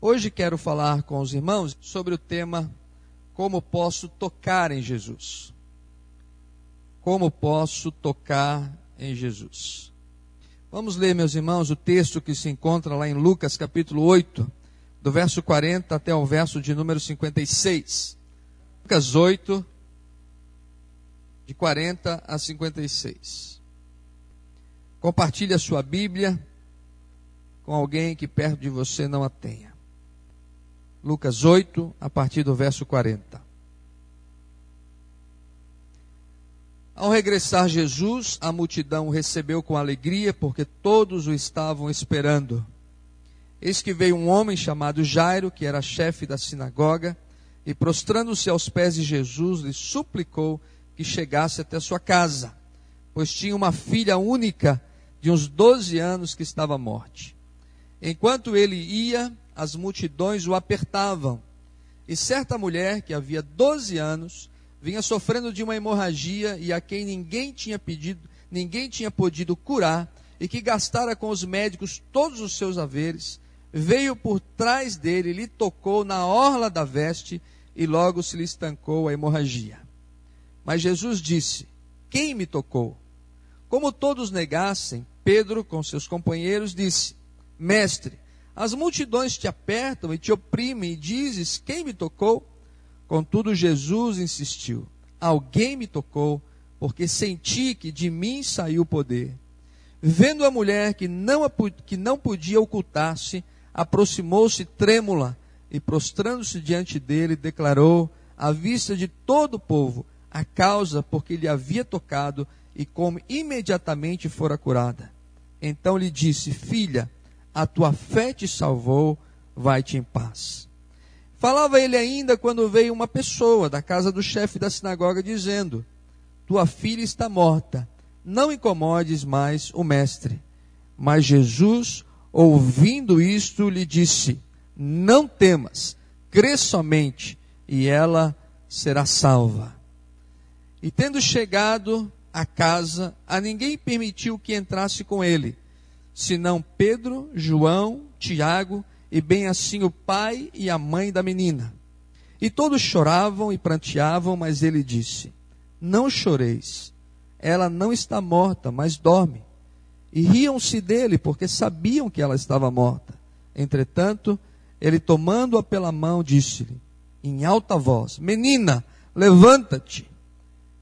Hoje quero falar com os irmãos sobre o tema Como posso tocar em Jesus? Como posso tocar em Jesus? Vamos ler, meus irmãos, o texto que se encontra lá em Lucas capítulo 8, do verso 40 até o verso de número 56. Lucas 8, de 40 a 56. Compartilhe a sua Bíblia com alguém que perto de você não a tenha. Lucas 8, a partir do verso 40. Ao regressar Jesus, a multidão o recebeu com alegria, porque todos o estavam esperando. Eis que veio um homem chamado Jairo, que era chefe da sinagoga, e prostrando-se aos pés de Jesus, lhe suplicou que chegasse até sua casa, pois tinha uma filha única de uns doze anos que estava morte. Enquanto ele ia, as multidões o apertavam. E certa mulher, que havia doze anos, vinha sofrendo de uma hemorragia e a quem ninguém tinha pedido, ninguém tinha podido curar, e que gastara com os médicos todos os seus haveres, veio por trás dele, lhe tocou na orla da veste e logo se lhe estancou a hemorragia. Mas Jesus disse: Quem me tocou? Como todos negassem, Pedro, com seus companheiros, disse: Mestre, as multidões te apertam e te oprimem, e dizes: Quem me tocou? Contudo, Jesus insistiu: Alguém me tocou, porque senti que de mim saiu o poder. Vendo a mulher que não, que não podia ocultar-se, aproximou-se trêmula e, prostrando-se diante dele, declarou, à vista de todo o povo, a causa por que lhe havia tocado e como imediatamente fora curada. Então lhe disse: Filha, a tua fé te salvou, vai-te em paz. Falava ele ainda quando veio uma pessoa da casa do chefe da sinagoga dizendo: Tua filha está morta, não incomodes mais o mestre. Mas Jesus, ouvindo isto, lhe disse: Não temas, crê somente, e ela será salva. E tendo chegado à casa, a ninguém permitiu que entrasse com ele senão Pedro, João, Tiago e bem assim o pai e a mãe da menina. E todos choravam e pranteavam, mas ele disse: Não choreis, ela não está morta, mas dorme. E riam-se dele, porque sabiam que ela estava morta. Entretanto, ele tomando-a pela mão, disse-lhe, em alta voz: Menina, levanta-te.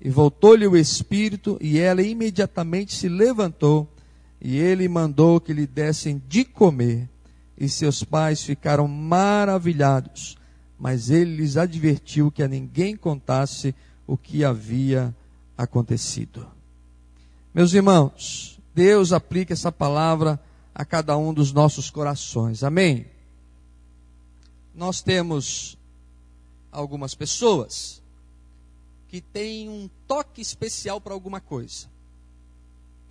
E voltou-lhe o espírito, e ela imediatamente se levantou e ele mandou que lhe dessem de comer. E seus pais ficaram maravilhados. Mas ele lhes advertiu que a ninguém contasse o que havia acontecido. Meus irmãos, Deus aplica essa palavra a cada um dos nossos corações. Amém? Nós temos algumas pessoas que têm um toque especial para alguma coisa.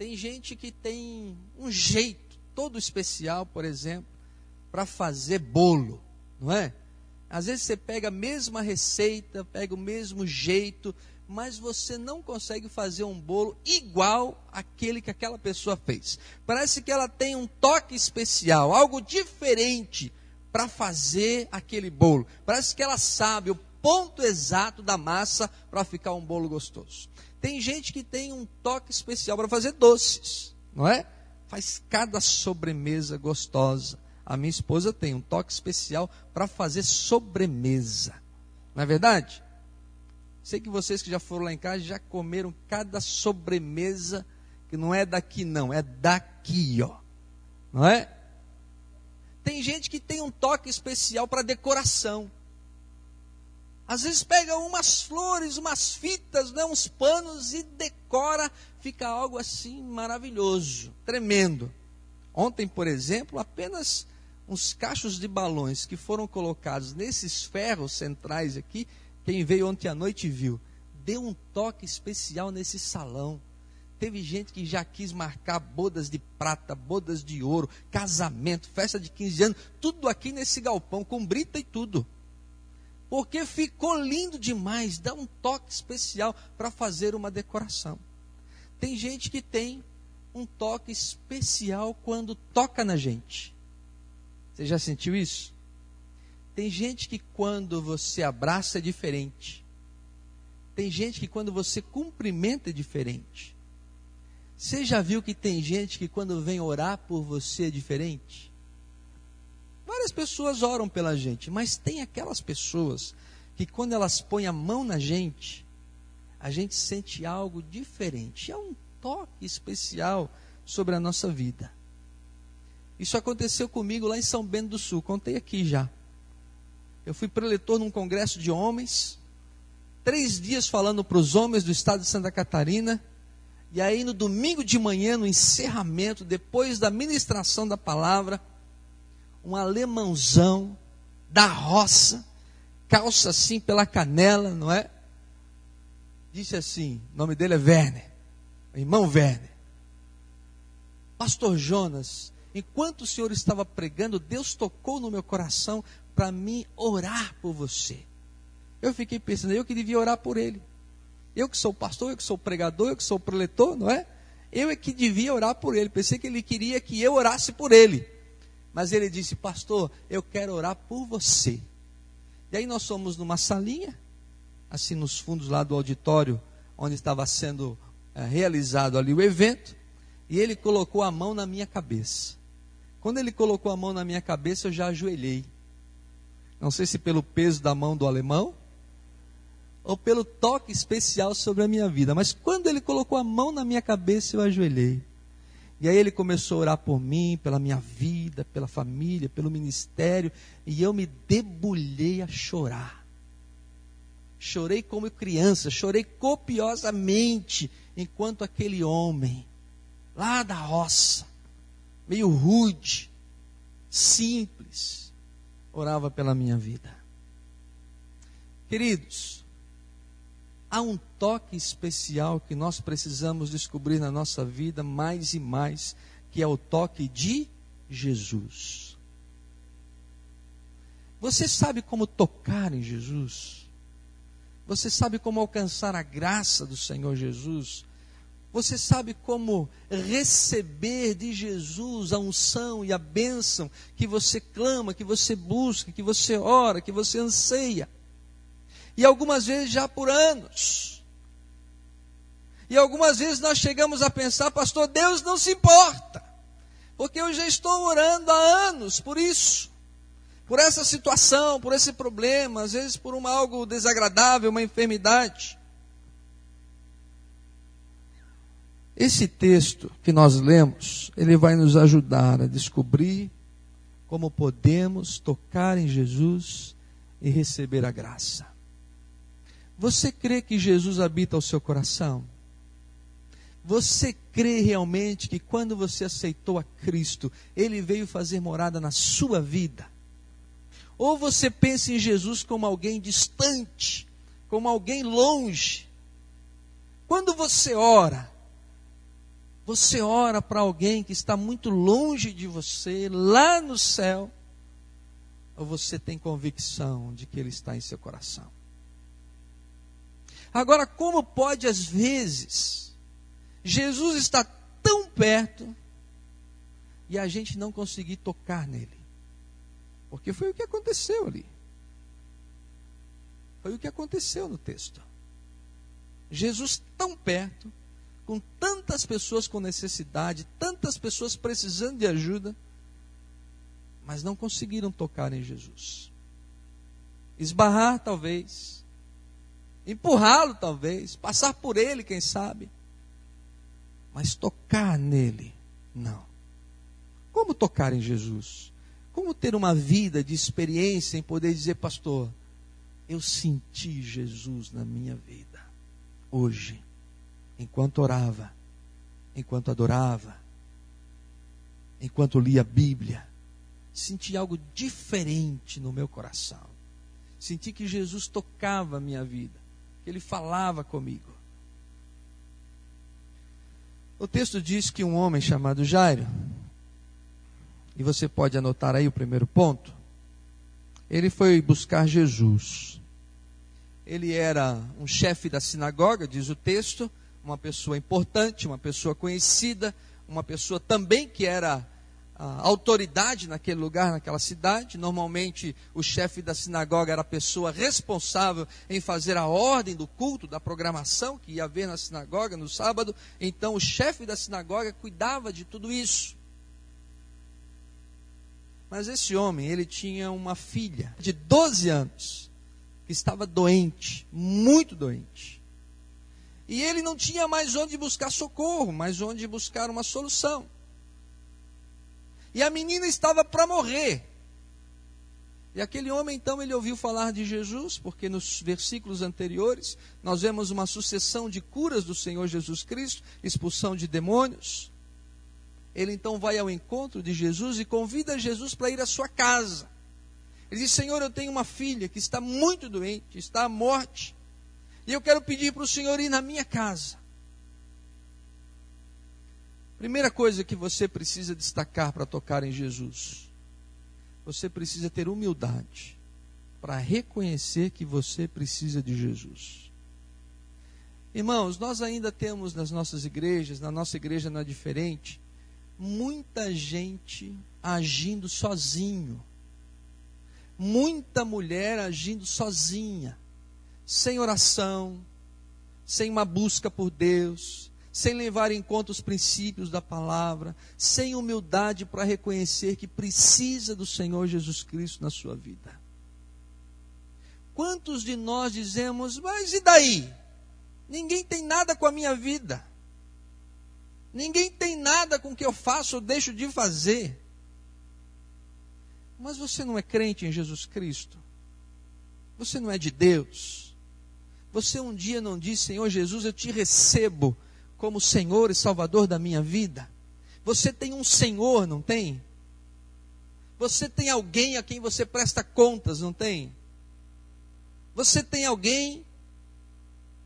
Tem gente que tem um jeito todo especial, por exemplo, para fazer bolo, não é? Às vezes você pega a mesma receita, pega o mesmo jeito, mas você não consegue fazer um bolo igual aquele que aquela pessoa fez. Parece que ela tem um toque especial, algo diferente para fazer aquele bolo. Parece que ela sabe o ponto exato da massa para ficar um bolo gostoso. Tem gente que tem um toque especial para fazer doces, não é? Faz cada sobremesa gostosa. A minha esposa tem um toque especial para fazer sobremesa. Não é verdade? Sei que vocês que já foram lá em casa já comeram cada sobremesa que não é daqui não, é daqui, ó. Não é? Tem gente que tem um toque especial para decoração. Às vezes pega umas flores, umas fitas, né, uns panos e decora, fica algo assim maravilhoso, tremendo. Ontem, por exemplo, apenas uns cachos de balões que foram colocados nesses ferros centrais aqui, quem veio ontem à noite viu, deu um toque especial nesse salão. Teve gente que já quis marcar bodas de prata, bodas de ouro, casamento, festa de 15 anos, tudo aqui nesse galpão, com brita e tudo porque ficou lindo demais, dá um toque especial para fazer uma decoração. Tem gente que tem um toque especial quando toca na gente. Você já sentiu isso? Tem gente que quando você abraça é diferente. Tem gente que quando você cumprimenta é diferente. Você já viu que tem gente que quando vem orar por você é diferente? Várias pessoas oram pela gente, mas tem aquelas pessoas que quando elas põem a mão na gente, a gente sente algo diferente. É um toque especial sobre a nossa vida. Isso aconteceu comigo lá em São Bento do Sul, contei aqui já. Eu fui preletor num congresso de homens, três dias falando para os homens do estado de Santa Catarina, e aí no domingo de manhã, no encerramento, depois da ministração da palavra, um alemãozão da roça, calça assim pela canela, não é? Disse assim: o nome dele é Werner, irmão Werner. Pastor Jonas, enquanto o senhor estava pregando, Deus tocou no meu coração para mim orar por você. Eu fiquei pensando, eu que devia orar por ele. Eu que sou pastor, eu que sou pregador, eu que sou preletor, não é? Eu é que devia orar por ele. Pensei que ele queria que eu orasse por ele. Mas ele disse, pastor, eu quero orar por você. E aí nós fomos numa salinha, assim nos fundos lá do auditório, onde estava sendo é, realizado ali o evento, e ele colocou a mão na minha cabeça. Quando ele colocou a mão na minha cabeça, eu já ajoelhei. Não sei se pelo peso da mão do alemão ou pelo toque especial sobre a minha vida, mas quando ele colocou a mão na minha cabeça, eu ajoelhei. E aí ele começou a orar por mim, pela minha vida, pela família, pelo ministério, e eu me debulhei a chorar. Chorei como criança, chorei copiosamente, enquanto aquele homem, lá da roça, meio rude, simples, orava pela minha vida. Queridos, há um toque especial que nós precisamos descobrir na nossa vida mais e mais, que é o toque de Jesus. Você sabe como tocar em Jesus? Você sabe como alcançar a graça do Senhor Jesus? Você sabe como receber de Jesus a unção e a bênção que você clama, que você busca, que você ora, que você anseia. E algumas vezes já por anos. E algumas vezes nós chegamos a pensar, pastor, Deus não se importa. Porque eu já estou orando há anos por isso. Por essa situação, por esse problema, às vezes por algo desagradável, uma enfermidade. Esse texto que nós lemos, ele vai nos ajudar a descobrir como podemos tocar em Jesus e receber a graça. Você crê que Jesus habita o seu coração? Você crê realmente que quando você aceitou a Cristo, Ele veio fazer morada na sua vida? Ou você pensa em Jesus como alguém distante, como alguém longe? Quando você ora, você ora para alguém que está muito longe de você, lá no céu, ou você tem convicção de que ele está em seu coração? Agora, como pode às vezes Jesus está tão perto e a gente não conseguir tocar nele? Porque foi o que aconteceu ali. Foi o que aconteceu no texto. Jesus tão perto com tantas pessoas com necessidade, tantas pessoas precisando de ajuda, mas não conseguiram tocar em Jesus. Esbarrar, talvez, empurrá-lo, talvez, passar por ele, quem sabe, mas tocar nele, não. Como tocar em Jesus? Como ter uma vida de experiência em poder dizer, pastor, eu senti Jesus na minha vida, hoje enquanto orava, enquanto adorava, enquanto lia a Bíblia, senti algo diferente no meu coração. Senti que Jesus tocava a minha vida, ele falava comigo. O texto diz que um homem chamado Jairo, e você pode anotar aí o primeiro ponto, ele foi buscar Jesus. Ele era um chefe da sinagoga, diz o texto, uma pessoa importante, uma pessoa conhecida, uma pessoa também que era autoridade naquele lugar, naquela cidade. Normalmente, o chefe da sinagoga era a pessoa responsável em fazer a ordem do culto, da programação que ia haver na sinagoga no sábado. Então, o chefe da sinagoga cuidava de tudo isso. Mas esse homem, ele tinha uma filha de 12 anos, que estava doente, muito doente. E ele não tinha mais onde buscar socorro, mas onde buscar uma solução. E a menina estava para morrer. E aquele homem, então, ele ouviu falar de Jesus, porque nos versículos anteriores nós vemos uma sucessão de curas do Senhor Jesus Cristo, expulsão de demônios. Ele então vai ao encontro de Jesus e convida Jesus para ir à sua casa. Ele diz: Senhor, eu tenho uma filha que está muito doente, está à morte, e eu quero pedir para o Senhor ir na minha casa. Primeira coisa que você precisa destacar para tocar em Jesus: você precisa ter humildade para reconhecer que você precisa de Jesus. Irmãos, nós ainda temos nas nossas igrejas, na nossa igreja não é diferente, muita gente agindo sozinho. Muita mulher agindo sozinha, sem oração, sem uma busca por Deus, sem levar em conta os princípios da palavra, sem humildade para reconhecer que precisa do Senhor Jesus Cristo na sua vida. Quantos de nós dizemos, mas e daí? Ninguém tem nada com a minha vida. Ninguém tem nada com o que eu faço ou deixo de fazer. Mas você não é crente em Jesus Cristo? Você não é de Deus? Você um dia não disse, Senhor Jesus, eu te recebo como Senhor e Salvador da minha vida. Você tem um Senhor, não tem? Você tem alguém a quem você presta contas, não tem? Você tem alguém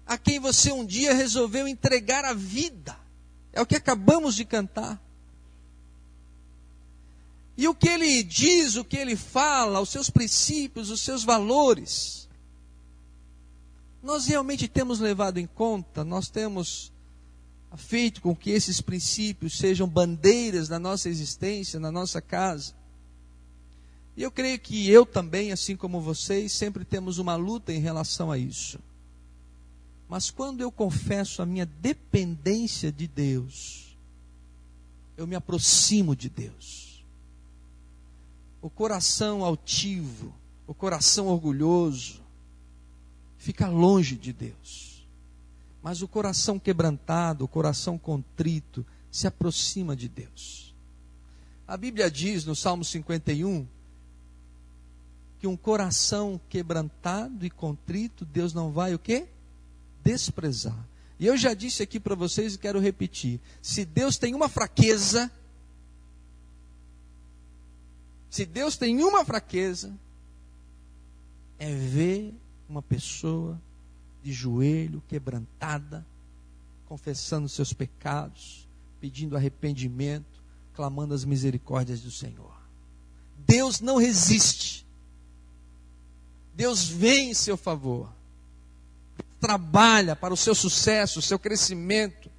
a quem você um dia resolveu entregar a vida. É o que acabamos de cantar. E o que ele diz, o que ele fala, os seus princípios, os seus valores, nós realmente temos levado em conta, nós temos feito com que esses princípios sejam bandeiras na nossa existência, na nossa casa. E eu creio que eu também, assim como vocês, sempre temos uma luta em relação a isso. Mas quando eu confesso a minha dependência de Deus, eu me aproximo de Deus. O coração altivo, o coração orgulhoso, fica longe de Deus. Mas o coração quebrantado, o coração contrito, se aproxima de Deus. A Bíblia diz no Salmo 51 que um coração quebrantado e contrito, Deus não vai o quê? Desprezar. E eu já disse aqui para vocês e quero repetir: se Deus tem uma fraqueza, se Deus tem uma fraqueza, é ver uma pessoa de joelho, quebrantada, confessando seus pecados, pedindo arrependimento, clamando as misericórdias do Senhor. Deus não resiste. Deus vem em seu favor. Trabalha para o seu sucesso, o seu crescimento,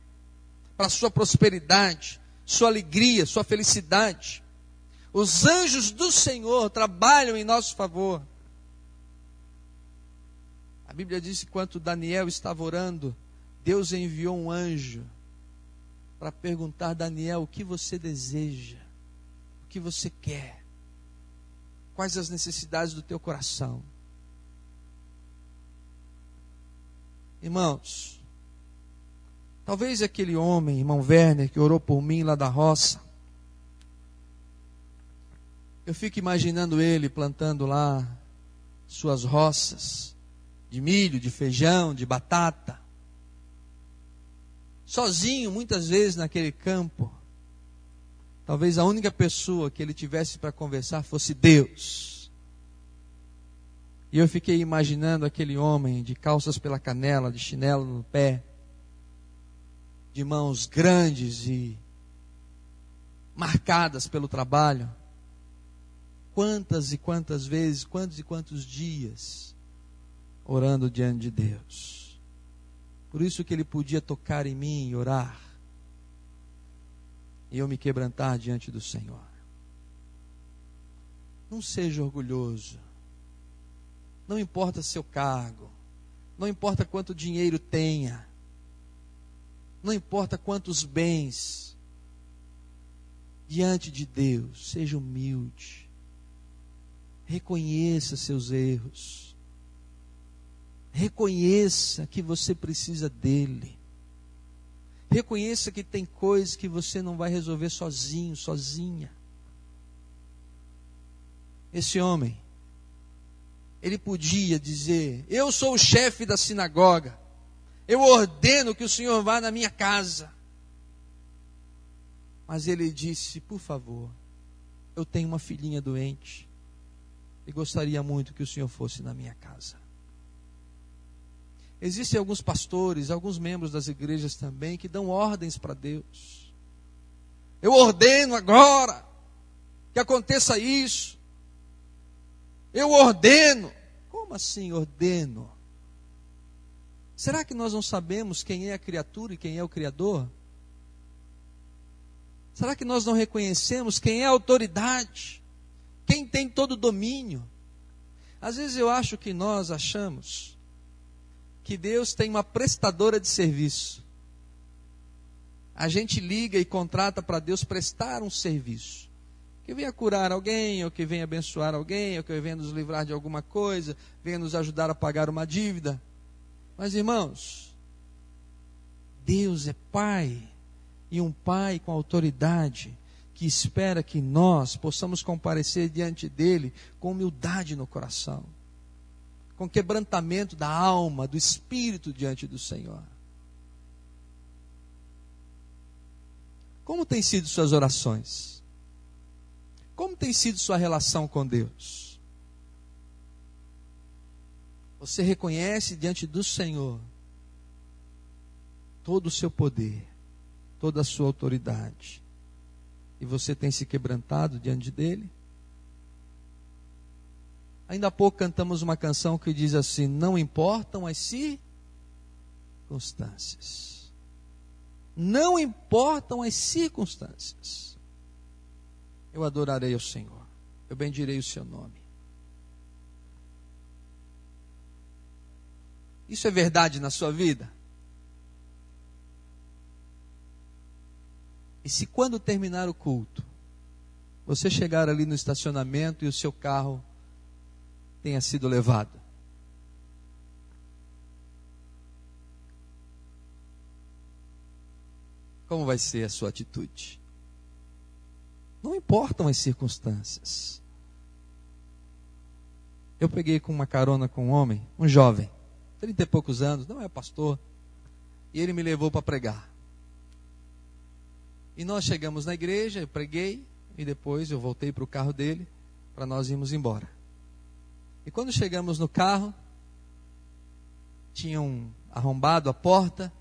para a sua prosperidade, sua alegria, sua felicidade. Os anjos do Senhor trabalham em nosso favor. Bíblia diz que enquanto Daniel estava orando, Deus enviou um anjo para perguntar Daniel o que você deseja, o que você quer, quais as necessidades do teu coração. Irmãos, talvez aquele homem, irmão Werner, que orou por mim lá da roça, eu fico imaginando ele plantando lá suas roças, de milho, de feijão, de batata. Sozinho, muitas vezes naquele campo. Talvez a única pessoa que ele tivesse para conversar fosse Deus. E eu fiquei imaginando aquele homem de calças pela canela, de chinelo no pé, de mãos grandes e marcadas pelo trabalho. Quantas e quantas vezes, quantos e quantos dias orando diante de Deus. Por isso que ele podia tocar em mim e orar. E eu me quebrantar diante do Senhor. Não seja orgulhoso. Não importa seu cargo. Não importa quanto dinheiro tenha. Não importa quantos bens. Diante de Deus, seja humilde. Reconheça seus erros. Reconheça que você precisa dele. Reconheça que tem coisas que você não vai resolver sozinho, sozinha. Esse homem, ele podia dizer: Eu sou o chefe da sinagoga, eu ordeno que o senhor vá na minha casa. Mas ele disse: Por favor, eu tenho uma filhinha doente e gostaria muito que o senhor fosse na minha casa. Existem alguns pastores, alguns membros das igrejas também que dão ordens para Deus. Eu ordeno agora que aconteça isso. Eu ordeno. Como assim ordeno? Será que nós não sabemos quem é a criatura e quem é o Criador? Será que nós não reconhecemos quem é a autoridade? Quem tem todo o domínio? Às vezes eu acho que nós achamos que Deus tem uma prestadora de serviço. A gente liga e contrata para Deus prestar um serviço. Que venha curar alguém, ou que venha abençoar alguém, ou que venha nos livrar de alguma coisa, venha nos ajudar a pagar uma dívida. Mas irmãos, Deus é Pai, e um Pai com autoridade, que espera que nós possamos comparecer diante dele com humildade no coração com quebrantamento da alma, do espírito diante do Senhor. Como tem sido suas orações? Como tem sido sua relação com Deus? Você reconhece diante do Senhor todo o seu poder, toda a sua autoridade, e você tem se quebrantado diante dele? Ainda há pouco cantamos uma canção que diz assim: Não importam as circunstâncias. Não importam as circunstâncias. Eu adorarei o Senhor. Eu bendirei o seu nome. Isso é verdade na sua vida? E se quando terminar o culto, você chegar ali no estacionamento e o seu carro tenha sido levado. Como vai ser a sua atitude? Não importam as circunstâncias. Eu peguei com uma carona com um homem, um jovem, trinta e poucos anos, não é pastor, e ele me levou para pregar. E nós chegamos na igreja, eu preguei, e depois eu voltei para o carro dele, para nós irmos embora. E quando chegamos no carro, tinham arrombado a porta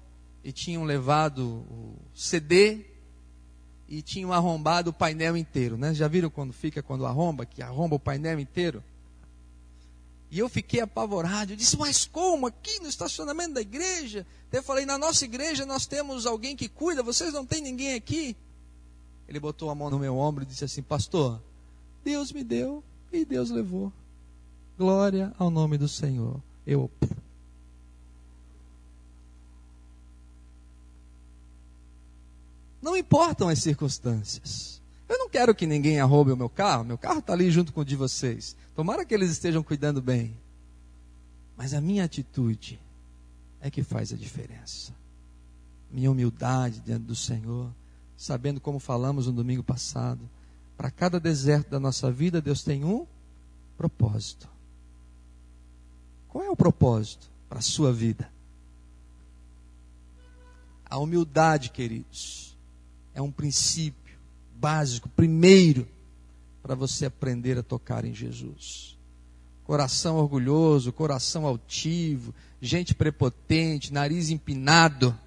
e tinham levado o CD e tinham arrombado o painel inteiro, né? Já viram quando fica quando arromba, que arromba o painel inteiro? E eu fiquei apavorado. Eu disse, mas como? Aqui no estacionamento da igreja? Até falei, na nossa igreja nós temos alguém que cuida, vocês não têm ninguém aqui? Ele botou a mão no meu ombro e disse assim, pastor, Deus me deu e Deus levou. Glória ao nome do Senhor. Eu. Não importam as circunstâncias. Eu não quero que ninguém arroube o meu carro. Meu carro está ali junto com o de vocês. Tomara que eles estejam cuidando bem. Mas a minha atitude é que faz a diferença. Minha humildade diante do Senhor, sabendo como falamos no domingo passado, para cada deserto da nossa vida, Deus tem um propósito. Qual é o propósito para a sua vida? A humildade, queridos, é um princípio básico, primeiro, para você aprender a tocar em Jesus. Coração orgulhoso, coração altivo, gente prepotente, nariz empinado,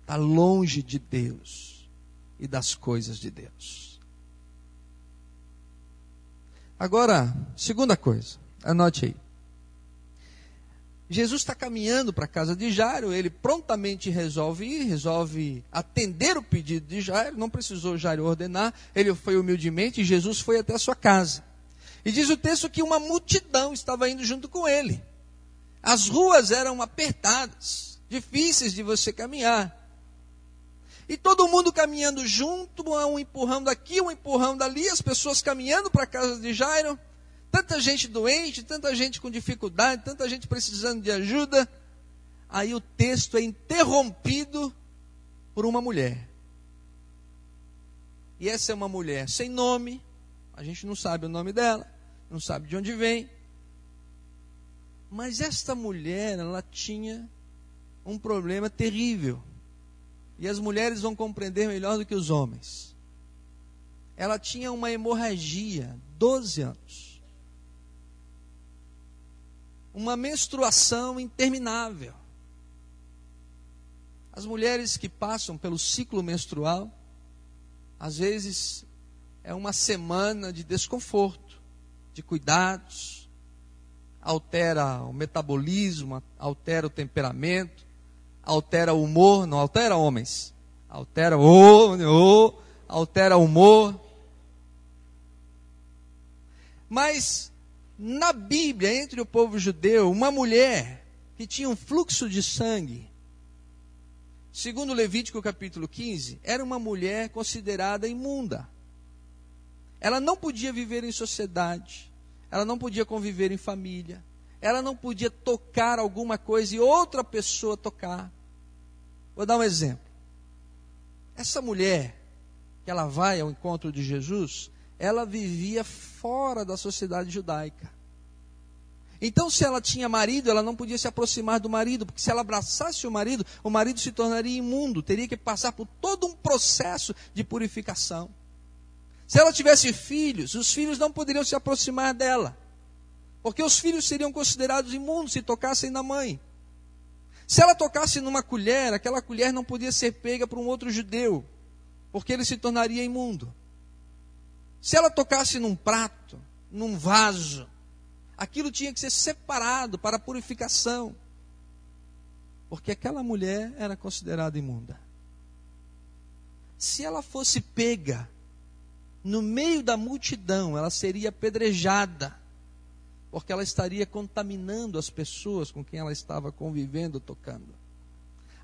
está longe de Deus e das coisas de Deus. Agora, segunda coisa, anote aí. Jesus está caminhando para a casa de Jairo, ele prontamente resolve ir, resolve atender o pedido de Jairo, não precisou Jairo ordenar, ele foi humildemente e Jesus foi até a sua casa. E diz o texto que uma multidão estava indo junto com ele. As ruas eram apertadas, difíceis de você caminhar. E todo mundo caminhando junto, um empurrando aqui, um empurrando ali, as pessoas caminhando para a casa de Jairo. Tanta gente doente, tanta gente com dificuldade, tanta gente precisando de ajuda. Aí o texto é interrompido por uma mulher. E essa é uma mulher sem nome, a gente não sabe o nome dela, não sabe de onde vem. Mas esta mulher, ela tinha um problema terrível. E as mulheres vão compreender melhor do que os homens. Ela tinha uma hemorragia, 12 anos. Uma menstruação interminável. As mulheres que passam pelo ciclo menstrual, às vezes é uma semana de desconforto, de cuidados, altera o metabolismo, altera o temperamento, altera o humor, não altera homens, altera o, o altera o humor. Mas na Bíblia, entre o povo judeu, uma mulher que tinha um fluxo de sangue, segundo Levítico capítulo 15, era uma mulher considerada imunda. Ela não podia viver em sociedade, ela não podia conviver em família, ela não podia tocar alguma coisa e outra pessoa tocar. Vou dar um exemplo. Essa mulher, que ela vai ao encontro de Jesus, ela vivia fora da sociedade judaica. Então, se ela tinha marido, ela não podia se aproximar do marido, porque se ela abraçasse o marido, o marido se tornaria imundo, teria que passar por todo um processo de purificação. Se ela tivesse filhos, os filhos não poderiam se aproximar dela, porque os filhos seriam considerados imundos se tocassem na mãe. Se ela tocasse numa colher, aquela colher não podia ser pega por um outro judeu, porque ele se tornaria imundo. Se ela tocasse num prato, num vaso, aquilo tinha que ser separado para purificação, porque aquela mulher era considerada imunda. Se ela fosse pega no meio da multidão, ela seria apedrejada, porque ela estaria contaminando as pessoas com quem ela estava convivendo, tocando.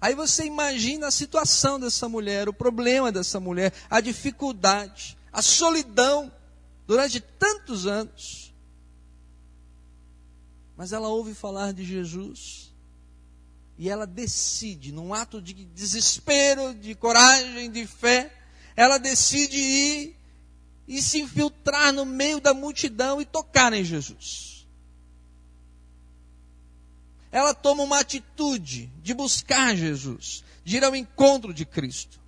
Aí você imagina a situação dessa mulher, o problema dessa mulher, a dificuldade, a solidão durante tantos anos. Mas ela ouve falar de Jesus e ela decide, num ato de desespero, de coragem, de fé, ela decide ir e se infiltrar no meio da multidão e tocar em Jesus. Ela toma uma atitude de buscar Jesus, de ir ao encontro de Cristo.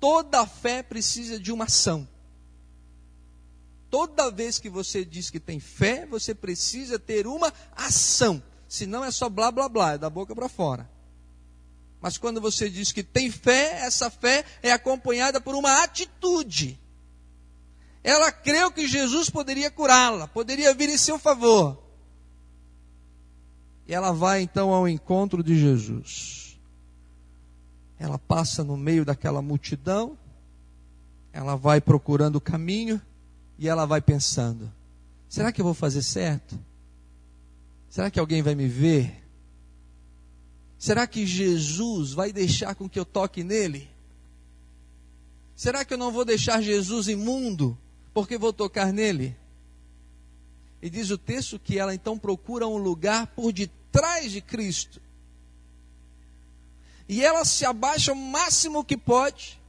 Toda fé precisa de uma ação. Toda vez que você diz que tem fé, você precisa ter uma ação. Senão é só blá blá blá, é da boca para fora. Mas quando você diz que tem fé, essa fé é acompanhada por uma atitude. Ela creu que Jesus poderia curá-la, poderia vir em seu favor. E ela vai então ao encontro de Jesus. Ela passa no meio daquela multidão, ela vai procurando o caminho e ela vai pensando: será que eu vou fazer certo? Será que alguém vai me ver? Será que Jesus vai deixar com que eu toque nele? Será que eu não vou deixar Jesus imundo? porque vou tocar nele. E diz o texto que ela então procura um lugar por detrás de Cristo. E ela se abaixa o máximo que pode,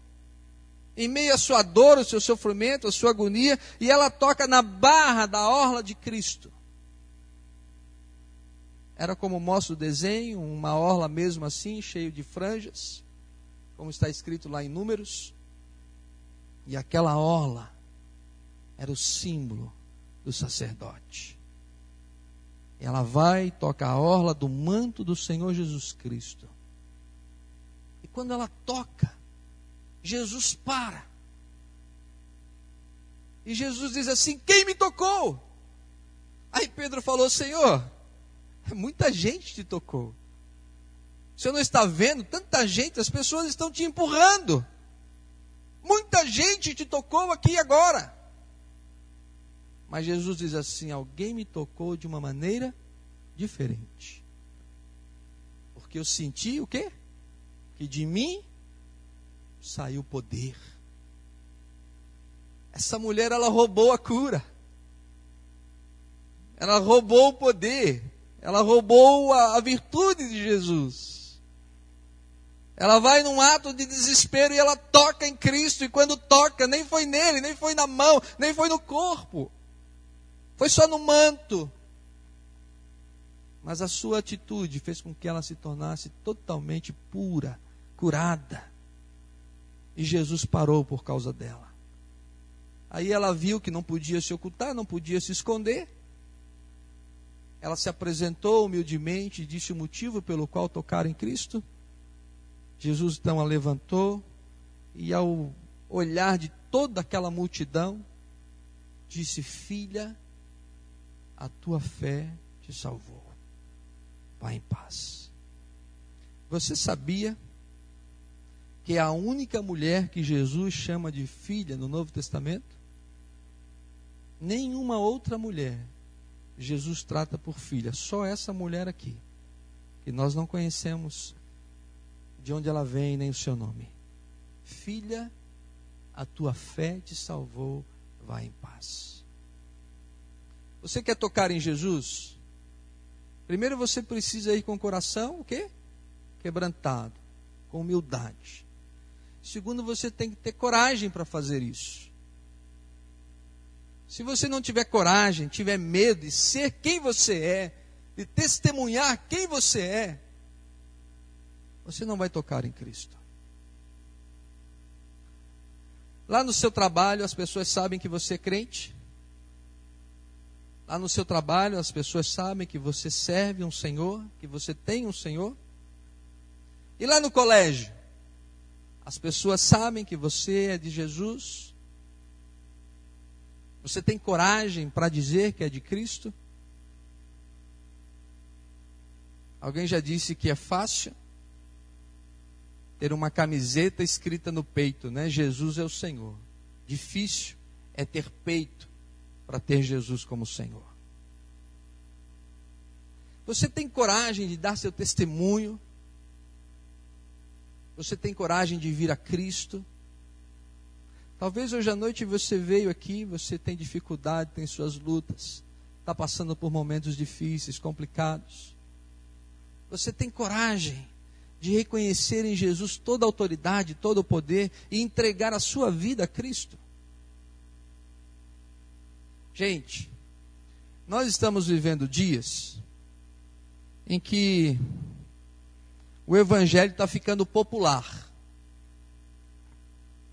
em meio à sua dor, ao seu sofrimento, à sua agonia, e ela toca na barra da orla de Cristo. Era como mostra o desenho, uma orla mesmo assim, cheio de franjas, como está escrito lá em Números. E aquela orla era o símbolo do sacerdote. Ela vai e toca a orla do manto do Senhor Jesus Cristo. E quando ela toca, Jesus para. E Jesus diz assim: Quem me tocou? Aí Pedro falou: Senhor, muita gente te tocou. Senhor não está vendo? Tanta gente, as pessoas estão te empurrando. Muita gente te tocou aqui agora. Mas Jesus diz assim: alguém me tocou de uma maneira diferente. Porque eu senti o quê? Que de mim saiu poder. Essa mulher, ela roubou a cura. Ela roubou o poder. Ela roubou a, a virtude de Jesus. Ela vai num ato de desespero e ela toca em Cristo. E quando toca, nem foi nele, nem foi na mão, nem foi no corpo. Foi só no manto. Mas a sua atitude fez com que ela se tornasse totalmente pura, curada. E Jesus parou por causa dela. Aí ela viu que não podia se ocultar, não podia se esconder. Ela se apresentou humildemente e disse o motivo pelo qual tocar em Cristo. Jesus então a levantou e, ao olhar de toda aquela multidão, disse: Filha, a tua fé te salvou. Vá em paz. Você sabia que é a única mulher que Jesus chama de filha no Novo Testamento? Nenhuma outra mulher Jesus trata por filha. Só essa mulher aqui, que nós não conhecemos de onde ela vem nem o seu nome. Filha, a tua fé te salvou, vá em paz. Você quer tocar em Jesus? Primeiro você precisa ir com o coração, o quê? Quebrantado, com humildade. Segundo, você tem que ter coragem para fazer isso. Se você não tiver coragem, tiver medo de ser quem você é, de testemunhar quem você é, você não vai tocar em Cristo. Lá no seu trabalho, as pessoas sabem que você é crente. Lá no seu trabalho, as pessoas sabem que você serve um Senhor, que você tem um Senhor. E lá no colégio, as pessoas sabem que você é de Jesus. Você tem coragem para dizer que é de Cristo? Alguém já disse que é fácil ter uma camiseta escrita no peito, né? Jesus é o Senhor. Difícil é ter peito para ter Jesus como Senhor. Você tem coragem de dar seu testemunho? Você tem coragem de vir a Cristo? Talvez hoje à noite você veio aqui, você tem dificuldade, tem suas lutas, está passando por momentos difíceis, complicados. Você tem coragem de reconhecer em Jesus toda a autoridade, todo o poder e entregar a sua vida a Cristo? Gente, nós estamos vivendo dias em que o Evangelho está ficando popular.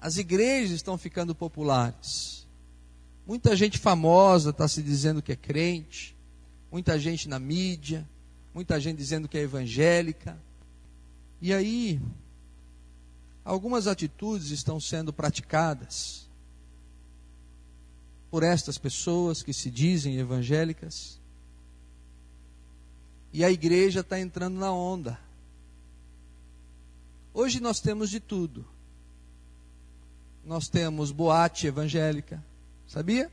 As igrejas estão ficando populares. Muita gente famosa está se dizendo que é crente, muita gente na mídia, muita gente dizendo que é evangélica. E aí, algumas atitudes estão sendo praticadas por estas pessoas que se dizem evangélicas. E a igreja está entrando na onda. Hoje nós temos de tudo nós temos boate evangélica. Sabia?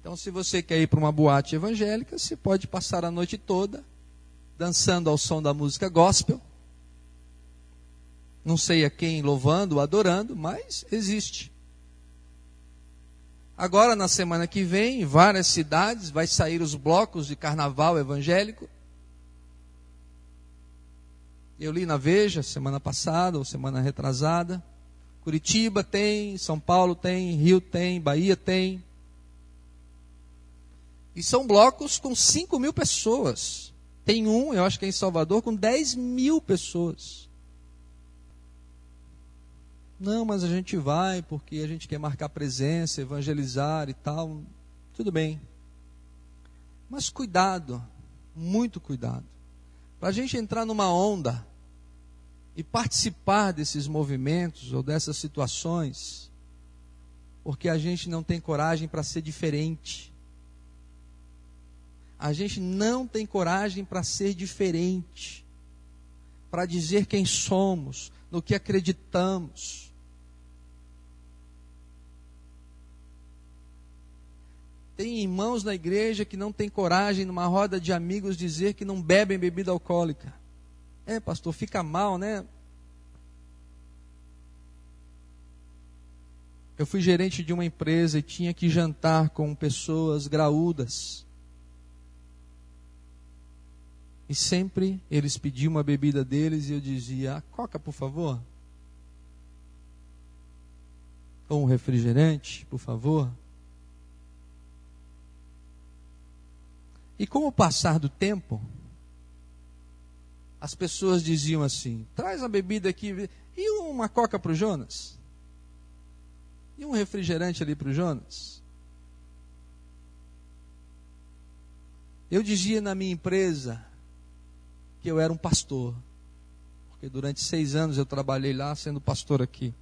Então, se você quer ir para uma boate evangélica, você pode passar a noite toda dançando ao som da música gospel. Não sei a quem louvando ou adorando, mas existe. Agora, na semana que vem, em várias cidades, vai sair os blocos de carnaval evangélico. Eu li na Veja semana passada ou semana retrasada. Curitiba tem, São Paulo tem, Rio tem, Bahia tem. E são blocos com 5 mil pessoas. Tem um, eu acho que é em Salvador, com 10 mil pessoas. Não, mas a gente vai porque a gente quer marcar presença, evangelizar e tal. Tudo bem. Mas cuidado, muito cuidado. Para a gente entrar numa onda e participar desses movimentos ou dessas situações, porque a gente não tem coragem para ser diferente. A gente não tem coragem para ser diferente, para dizer quem somos, no que acreditamos. Tem irmãos na igreja que não têm coragem, numa roda de amigos, dizer que não bebem bebida alcoólica. É, pastor, fica mal, né? Eu fui gerente de uma empresa e tinha que jantar com pessoas graúdas. E sempre eles pediam uma bebida deles e eu dizia: ah, Coca, por favor. Ou um refrigerante, por favor. E com o passar do tempo, as pessoas diziam assim: traz a bebida aqui. E uma coca para o Jonas? E um refrigerante ali para o Jonas? Eu dizia na minha empresa que eu era um pastor, porque durante seis anos eu trabalhei lá sendo pastor aqui.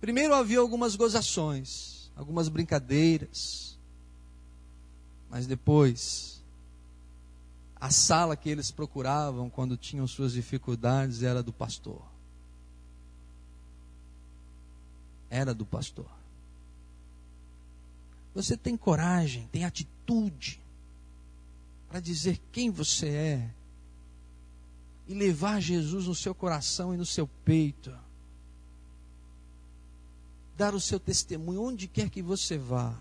Primeiro havia algumas gozações, algumas brincadeiras, mas depois, a sala que eles procuravam quando tinham suas dificuldades era do pastor. Era do pastor. Você tem coragem, tem atitude para dizer quem você é e levar Jesus no seu coração e no seu peito. Dar o seu testemunho onde quer que você vá.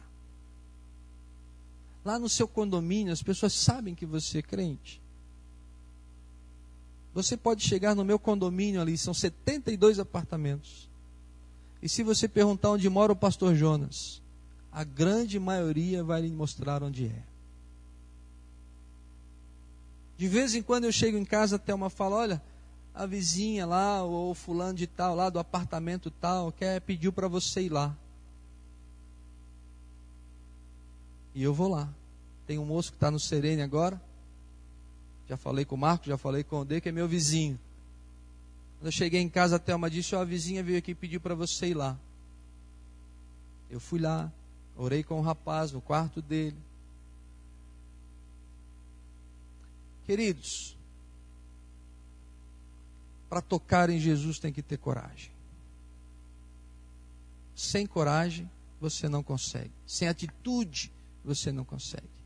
Lá no seu condomínio, as pessoas sabem que você é crente. Você pode chegar no meu condomínio ali, são 72 apartamentos. E se você perguntar onde mora o pastor Jonas, a grande maioria vai lhe mostrar onde é. De vez em quando eu chego em casa, até uma fala: olha, a vizinha lá, ou fulano de tal, lá do apartamento tal, quer pediu para você ir lá. E eu vou lá. Tem um moço que está no Serene agora. Já falei com o Marco, já falei com o D, que é meu vizinho. Quando eu cheguei em casa, a Thelma disse: Ó, a vizinha veio aqui pediu para você ir lá. Eu fui lá, orei com o rapaz no quarto dele. Queridos, para tocar em Jesus tem que ter coragem. Sem coragem, você não consegue. Sem atitude, você não consegue.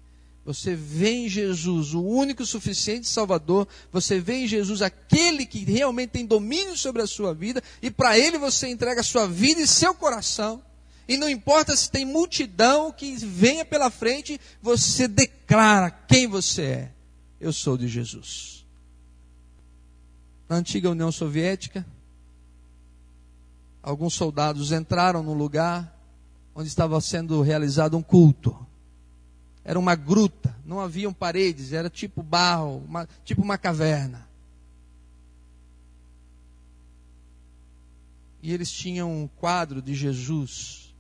Você vê em Jesus o único suficiente Salvador, você vê em Jesus aquele que realmente tem domínio sobre a sua vida, e para ele você entrega a sua vida e seu coração. E não importa se tem multidão que venha pela frente, você declara quem você é. Eu sou de Jesus. Na antiga União Soviética, alguns soldados entraram no lugar onde estava sendo realizado um culto era uma gruta, não haviam paredes, era tipo barro, uma, tipo uma caverna. E eles tinham um quadro de Jesus,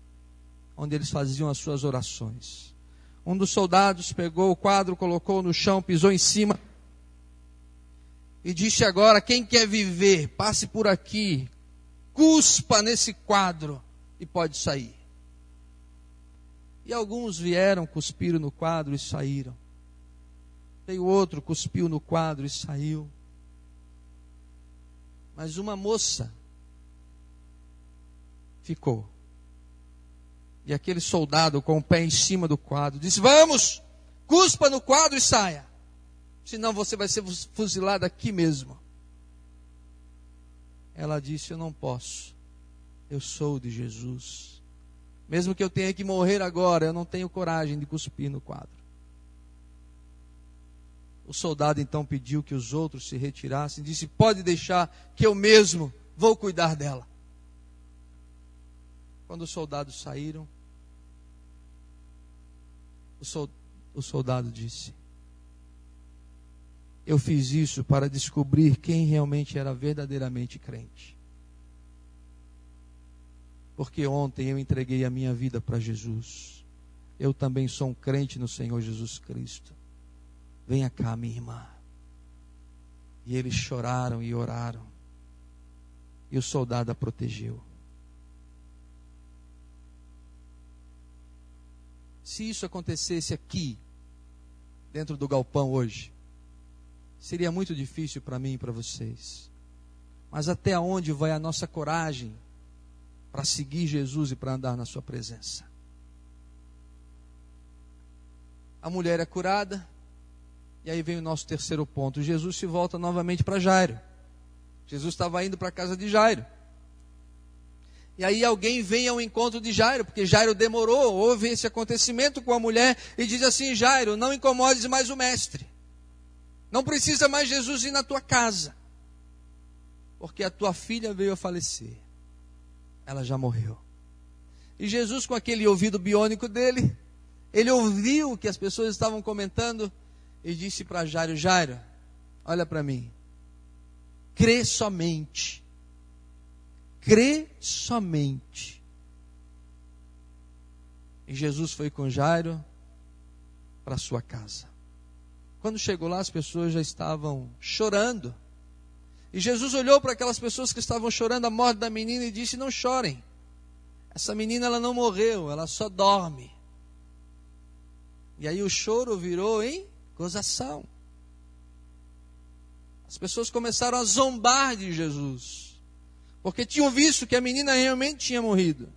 onde eles faziam as suas orações. Um dos soldados pegou o quadro, colocou no chão, pisou em cima e disse agora: quem quer viver, passe por aqui, cuspa nesse quadro e pode sair. E alguns vieram, cuspiram no quadro e saíram. Veio outro, cuspiu no quadro e saiu. Mas uma moça ficou. E aquele soldado com o pé em cima do quadro disse: Vamos, cuspa no quadro e saia. Senão você vai ser fuzilado aqui mesmo. Ela disse: Eu não posso. Eu sou de Jesus. Mesmo que eu tenha que morrer agora, eu não tenho coragem de cuspir no quadro. O soldado então pediu que os outros se retirassem, disse: Pode deixar que eu mesmo vou cuidar dela. Quando os soldados saíram, o soldado disse: Eu fiz isso para descobrir quem realmente era verdadeiramente crente porque ontem eu entreguei a minha vida para Jesus. Eu também sou um crente no Senhor Jesus Cristo. Venha cá, minha irmã. E eles choraram e oraram. E o soldado a protegeu. Se isso acontecesse aqui, dentro do galpão hoje, seria muito difícil para mim e para vocês. Mas até onde vai a nossa coragem para seguir Jesus e para andar na sua presença. A mulher é curada, e aí vem o nosso terceiro ponto. Jesus se volta novamente para Jairo. Jesus estava indo para a casa de Jairo. E aí alguém vem ao encontro de Jairo, porque Jairo demorou, houve esse acontecimento com a mulher e diz assim: Jairo, não incomodes mais o mestre. Não precisa mais Jesus ir na tua casa, porque a tua filha veio a falecer. Ela já morreu. E Jesus, com aquele ouvido biônico dele, ele ouviu o que as pessoas estavam comentando e disse para Jairo: Jairo, olha para mim, crê somente crê somente. E Jesus foi com Jairo para sua casa. Quando chegou lá, as pessoas já estavam chorando. E Jesus olhou para aquelas pessoas que estavam chorando a morte da menina e disse: Não chorem. Essa menina ela não morreu, ela só dorme. E aí o choro virou em gozação. As pessoas começaram a zombar de Jesus porque tinham visto que a menina realmente tinha morrido.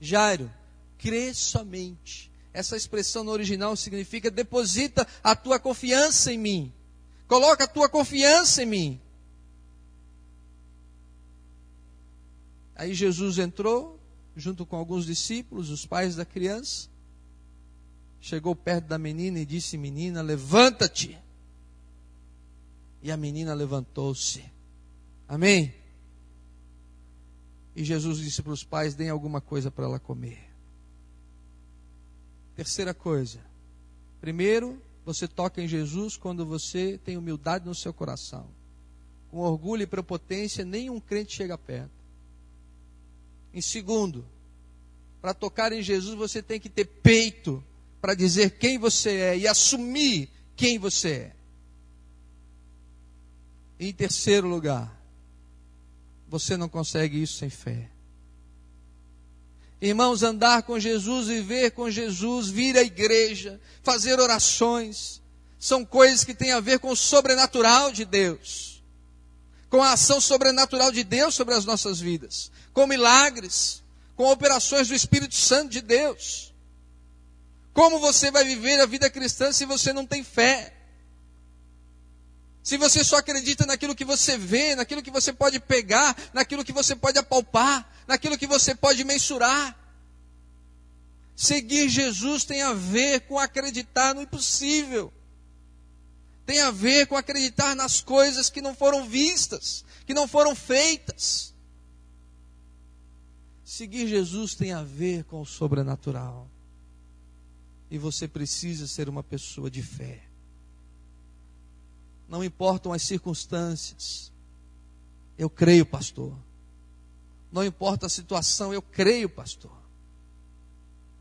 Jairo, crê somente. Essa expressão no original significa deposita a tua confiança em mim. Coloca a tua confiança em mim. Aí Jesus entrou, junto com alguns discípulos, os pais da criança. Chegou perto da menina e disse: Menina, levanta-te. E a menina levantou-se. Amém? E Jesus disse para os pais: deem alguma coisa para ela comer. Terceira coisa. Primeiro, você toca em Jesus quando você tem humildade no seu coração. Com orgulho e prepotência, nenhum crente chega perto. Em segundo, para tocar em Jesus, você tem que ter peito para dizer quem você é e assumir quem você é. Em terceiro lugar, você não consegue isso sem fé. Irmãos, andar com Jesus, viver com Jesus, vir à igreja, fazer orações, são coisas que têm a ver com o sobrenatural de Deus, com a ação sobrenatural de Deus sobre as nossas vidas, com milagres, com operações do Espírito Santo de Deus. Como você vai viver a vida cristã se você não tem fé? Se você só acredita naquilo que você vê, naquilo que você pode pegar, naquilo que você pode apalpar, naquilo que você pode mensurar. Seguir Jesus tem a ver com acreditar no impossível. Tem a ver com acreditar nas coisas que não foram vistas, que não foram feitas. Seguir Jesus tem a ver com o sobrenatural. E você precisa ser uma pessoa de fé não importam as circunstâncias. Eu creio, pastor. Não importa a situação, eu creio, pastor.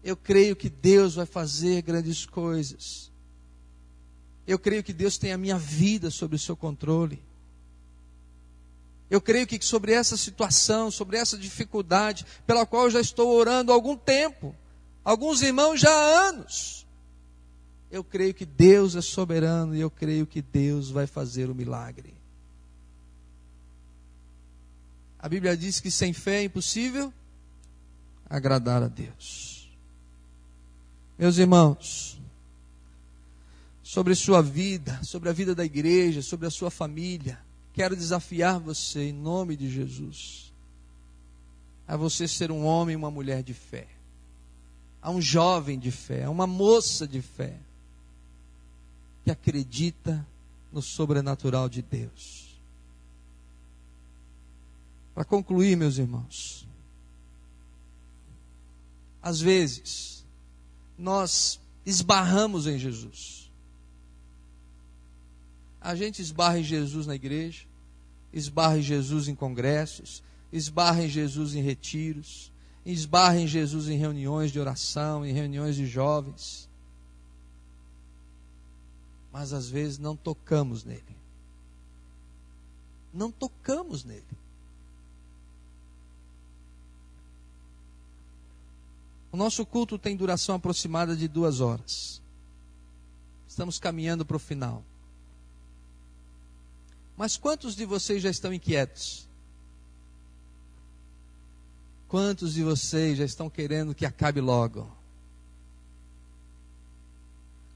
Eu creio que Deus vai fazer grandes coisas. Eu creio que Deus tem a minha vida sob o seu controle. Eu creio que sobre essa situação, sobre essa dificuldade, pela qual eu já estou orando há algum tempo, alguns irmãos já há anos, eu creio que Deus é soberano e eu creio que Deus vai fazer o milagre. A Bíblia diz que sem fé é impossível agradar a Deus. Meus irmãos, sobre sua vida, sobre a vida da igreja, sobre a sua família, quero desafiar você em nome de Jesus a você ser um homem e uma mulher de fé, a um jovem de fé, a uma moça de fé que acredita no sobrenatural de Deus. Para concluir, meus irmãos, às vezes nós esbarramos em Jesus. A gente esbarra em Jesus na igreja, esbarra em Jesus em congressos, esbarra em Jesus em retiros, esbarra em Jesus em reuniões de oração, em reuniões de jovens mas às vezes não tocamos nele. Não tocamos nele. O nosso culto tem duração aproximada de duas horas. Estamos caminhando para o final. Mas quantos de vocês já estão inquietos? Quantos de vocês já estão querendo que acabe logo?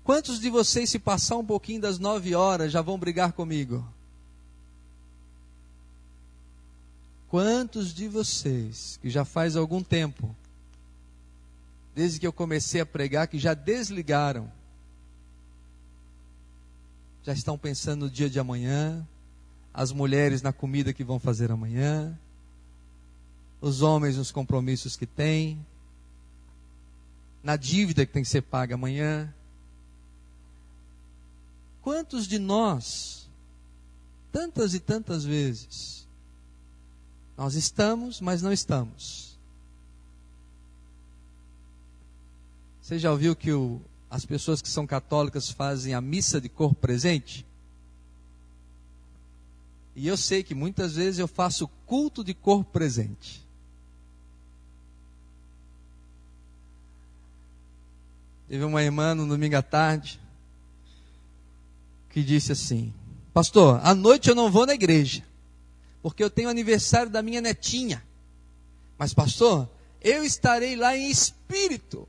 Quantos de vocês, se passar um pouquinho das nove horas, já vão brigar comigo? Quantos de vocês, que já faz algum tempo, desde que eu comecei a pregar, que já desligaram, já estão pensando no dia de amanhã, as mulheres na comida que vão fazer amanhã, os homens nos compromissos que têm, na dívida que tem que ser paga amanhã. Quantos de nós, tantas e tantas vezes, nós estamos, mas não estamos? Você já ouviu que o, as pessoas que são católicas fazem a missa de corpo presente? E eu sei que muitas vezes eu faço culto de corpo presente. Teve uma irmã no domingo à tarde que disse assim: Pastor, à noite eu não vou na igreja, porque eu tenho aniversário da minha netinha. Mas, pastor, eu estarei lá em espírito.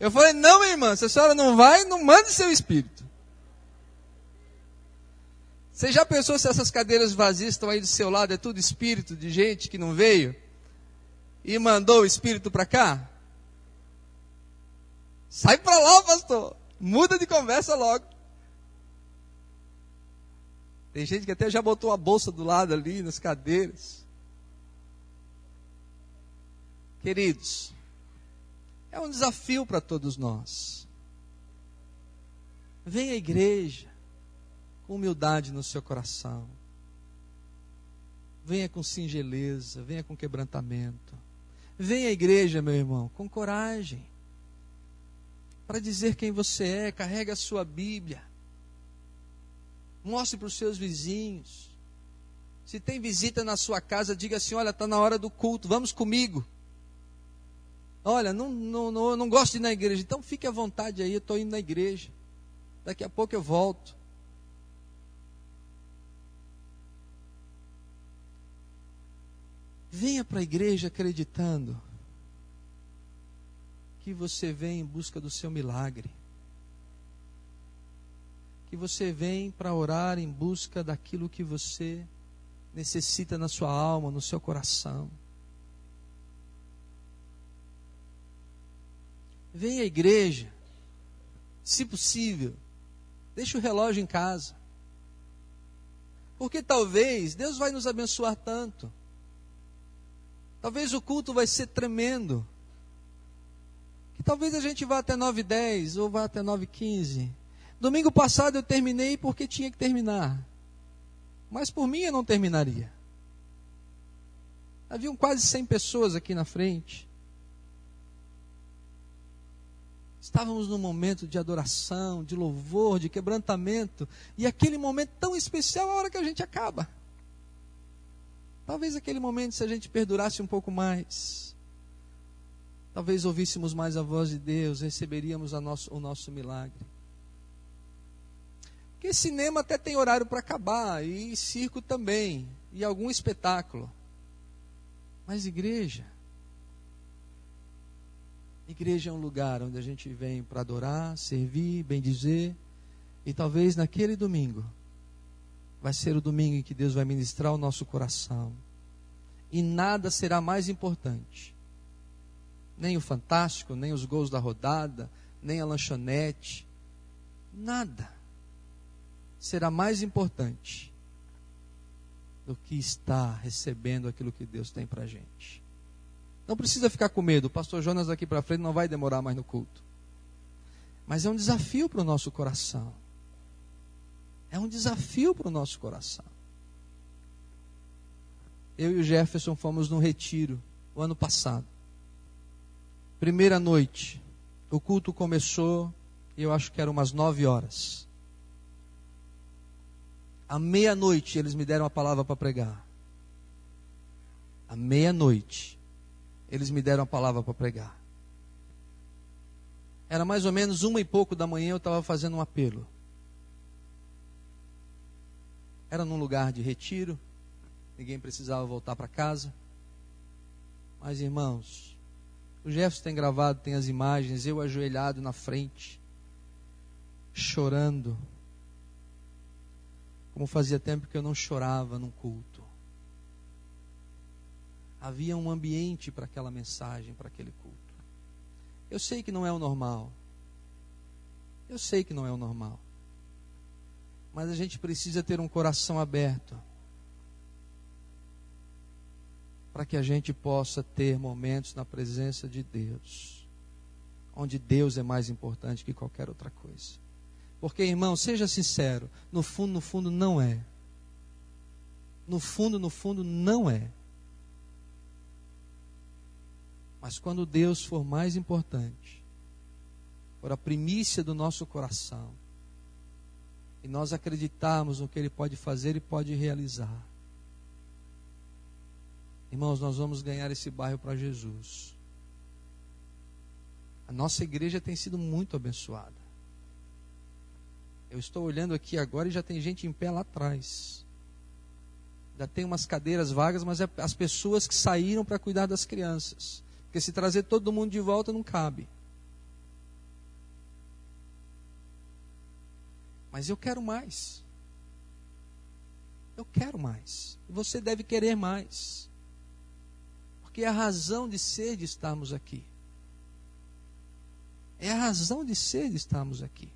Eu falei: Não, minha irmã, se a senhora não vai, não mande seu espírito. Você já pensou se essas cadeiras vazias estão aí do seu lado, é tudo espírito de gente que não veio e mandou o espírito para cá? Sai para lá, pastor. Muda de conversa logo. Tem gente que até já botou a bolsa do lado ali nas cadeiras. Queridos, é um desafio para todos nós. Venha à igreja com humildade no seu coração. Venha com singeleza, venha com quebrantamento. Venha à igreja, meu irmão, com coragem. Para dizer quem você é, carregue a sua Bíblia. Mostre para os seus vizinhos. Se tem visita na sua casa, diga assim: olha, está na hora do culto, vamos comigo. Olha, não, não, não, não gosto de ir na igreja, então fique à vontade aí, eu estou indo na igreja. Daqui a pouco eu volto. Venha para a igreja acreditando que você vem em busca do seu milagre que você vem para orar em busca daquilo que você necessita na sua alma, no seu coração. Venha à igreja, se possível, deixe o relógio em casa. Porque talvez Deus vai nos abençoar tanto. Talvez o culto vai ser tremendo. Que talvez a gente vá até 9 e 10 ou vá até 9 e 15 Domingo passado eu terminei porque tinha que terminar. Mas por mim eu não terminaria. Haviam quase 100 pessoas aqui na frente. Estávamos num momento de adoração, de louvor, de quebrantamento. E aquele momento tão especial, a hora que a gente acaba. Talvez aquele momento, se a gente perdurasse um pouco mais, talvez ouvíssemos mais a voz de Deus, receberíamos nosso, o nosso milagre. Porque cinema até tem horário para acabar, e circo também, e algum espetáculo. Mas igreja. Igreja é um lugar onde a gente vem para adorar, servir, bem dizer, e talvez naquele domingo vai ser o domingo em que Deus vai ministrar o nosso coração. E nada será mais importante. Nem o fantástico, nem os gols da rodada, nem a lanchonete. Nada será mais importante do que estar recebendo aquilo que Deus tem para gente. Não precisa ficar com medo, o pastor Jonas daqui para frente não vai demorar mais no culto. Mas é um desafio para o nosso coração. É um desafio para o nosso coração. Eu e o Jefferson fomos num retiro o ano passado. Primeira noite, o culto começou, eu acho que era umas nove horas. À meia-noite eles me deram a palavra para pregar. À meia-noite eles me deram a palavra para pregar. Era mais ou menos uma e pouco da manhã eu estava fazendo um apelo. Era num lugar de retiro, ninguém precisava voltar para casa. Mas irmãos, o Jefferson tem gravado, tem as imagens, eu ajoelhado na frente chorando, como fazia tempo que eu não chorava num culto. Havia um ambiente para aquela mensagem, para aquele culto. Eu sei que não é o normal. Eu sei que não é o normal. Mas a gente precisa ter um coração aberto para que a gente possa ter momentos na presença de Deus, onde Deus é mais importante que qualquer outra coisa. Porque, irmão, seja sincero, no fundo, no fundo, não é. No fundo, no fundo, não é. Mas quando Deus for mais importante, for a primícia do nosso coração, e nós acreditarmos no que Ele pode fazer e pode realizar, irmãos, nós vamos ganhar esse bairro para Jesus. A nossa igreja tem sido muito abençoada. Eu estou olhando aqui agora e já tem gente em pé lá atrás. Já tem umas cadeiras vagas, mas é as pessoas que saíram para cuidar das crianças. Porque se trazer todo mundo de volta não cabe. Mas eu quero mais. Eu quero mais. E você deve querer mais. Porque é a razão de ser de estarmos aqui. É a razão de ser de estarmos aqui.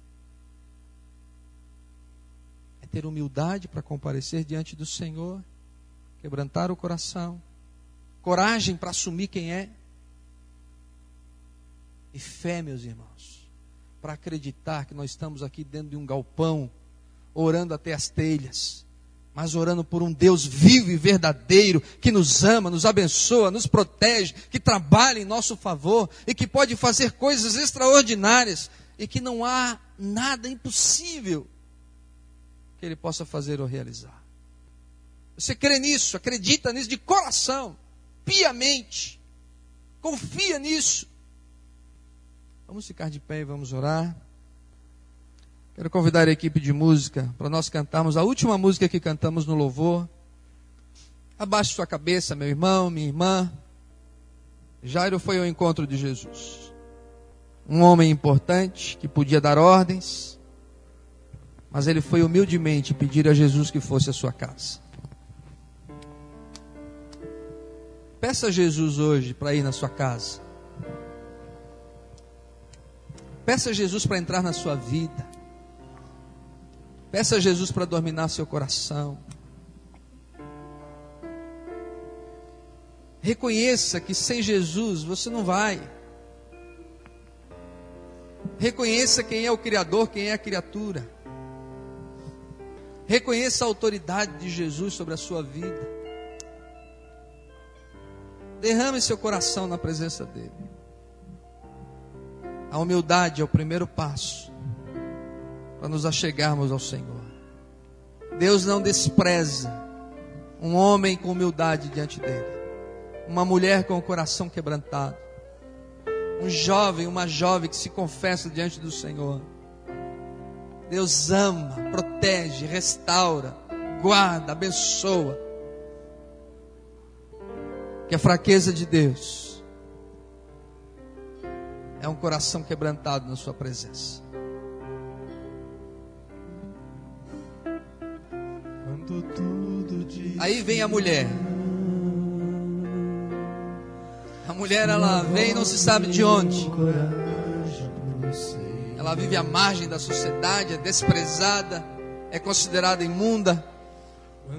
Ter humildade para comparecer diante do Senhor, quebrantar o coração, coragem para assumir quem é e fé, meus irmãos, para acreditar que nós estamos aqui dentro de um galpão, orando até as telhas, mas orando por um Deus vivo e verdadeiro, que nos ama, nos abençoa, nos protege, que trabalha em nosso favor e que pode fazer coisas extraordinárias e que não há nada impossível que Ele possa fazer ou realizar. Você crê nisso, acredita nisso de coração, piamente, confia nisso. Vamos ficar de pé e vamos orar. Quero convidar a equipe de música para nós cantarmos a última música que cantamos no louvor. Abaixe sua cabeça, meu irmão, minha irmã. Jairo foi ao encontro de Jesus. Um homem importante que podia dar ordens, mas ele foi humildemente pedir a Jesus que fosse à sua casa. Peça a Jesus hoje para ir na sua casa. Peça a Jesus para entrar na sua vida. Peça a Jesus para dominar seu coração. Reconheça que sem Jesus você não vai. Reconheça quem é o Criador, quem é a criatura. Reconheça a autoridade de Jesus sobre a sua vida. Derrame seu coração na presença dEle. A humildade é o primeiro passo para nos achegarmos ao Senhor. Deus não despreza um homem com humildade diante dele, uma mulher com o coração quebrantado, um jovem, uma jovem que se confessa diante do Senhor. Deus ama, protege, restaura, guarda, abençoa. Que a fraqueza de Deus é um coração quebrantado na Sua presença. Aí vem a mulher. A mulher ela vem não se sabe de onde. Ela vive à margem da sociedade, é desprezada, é considerada imunda,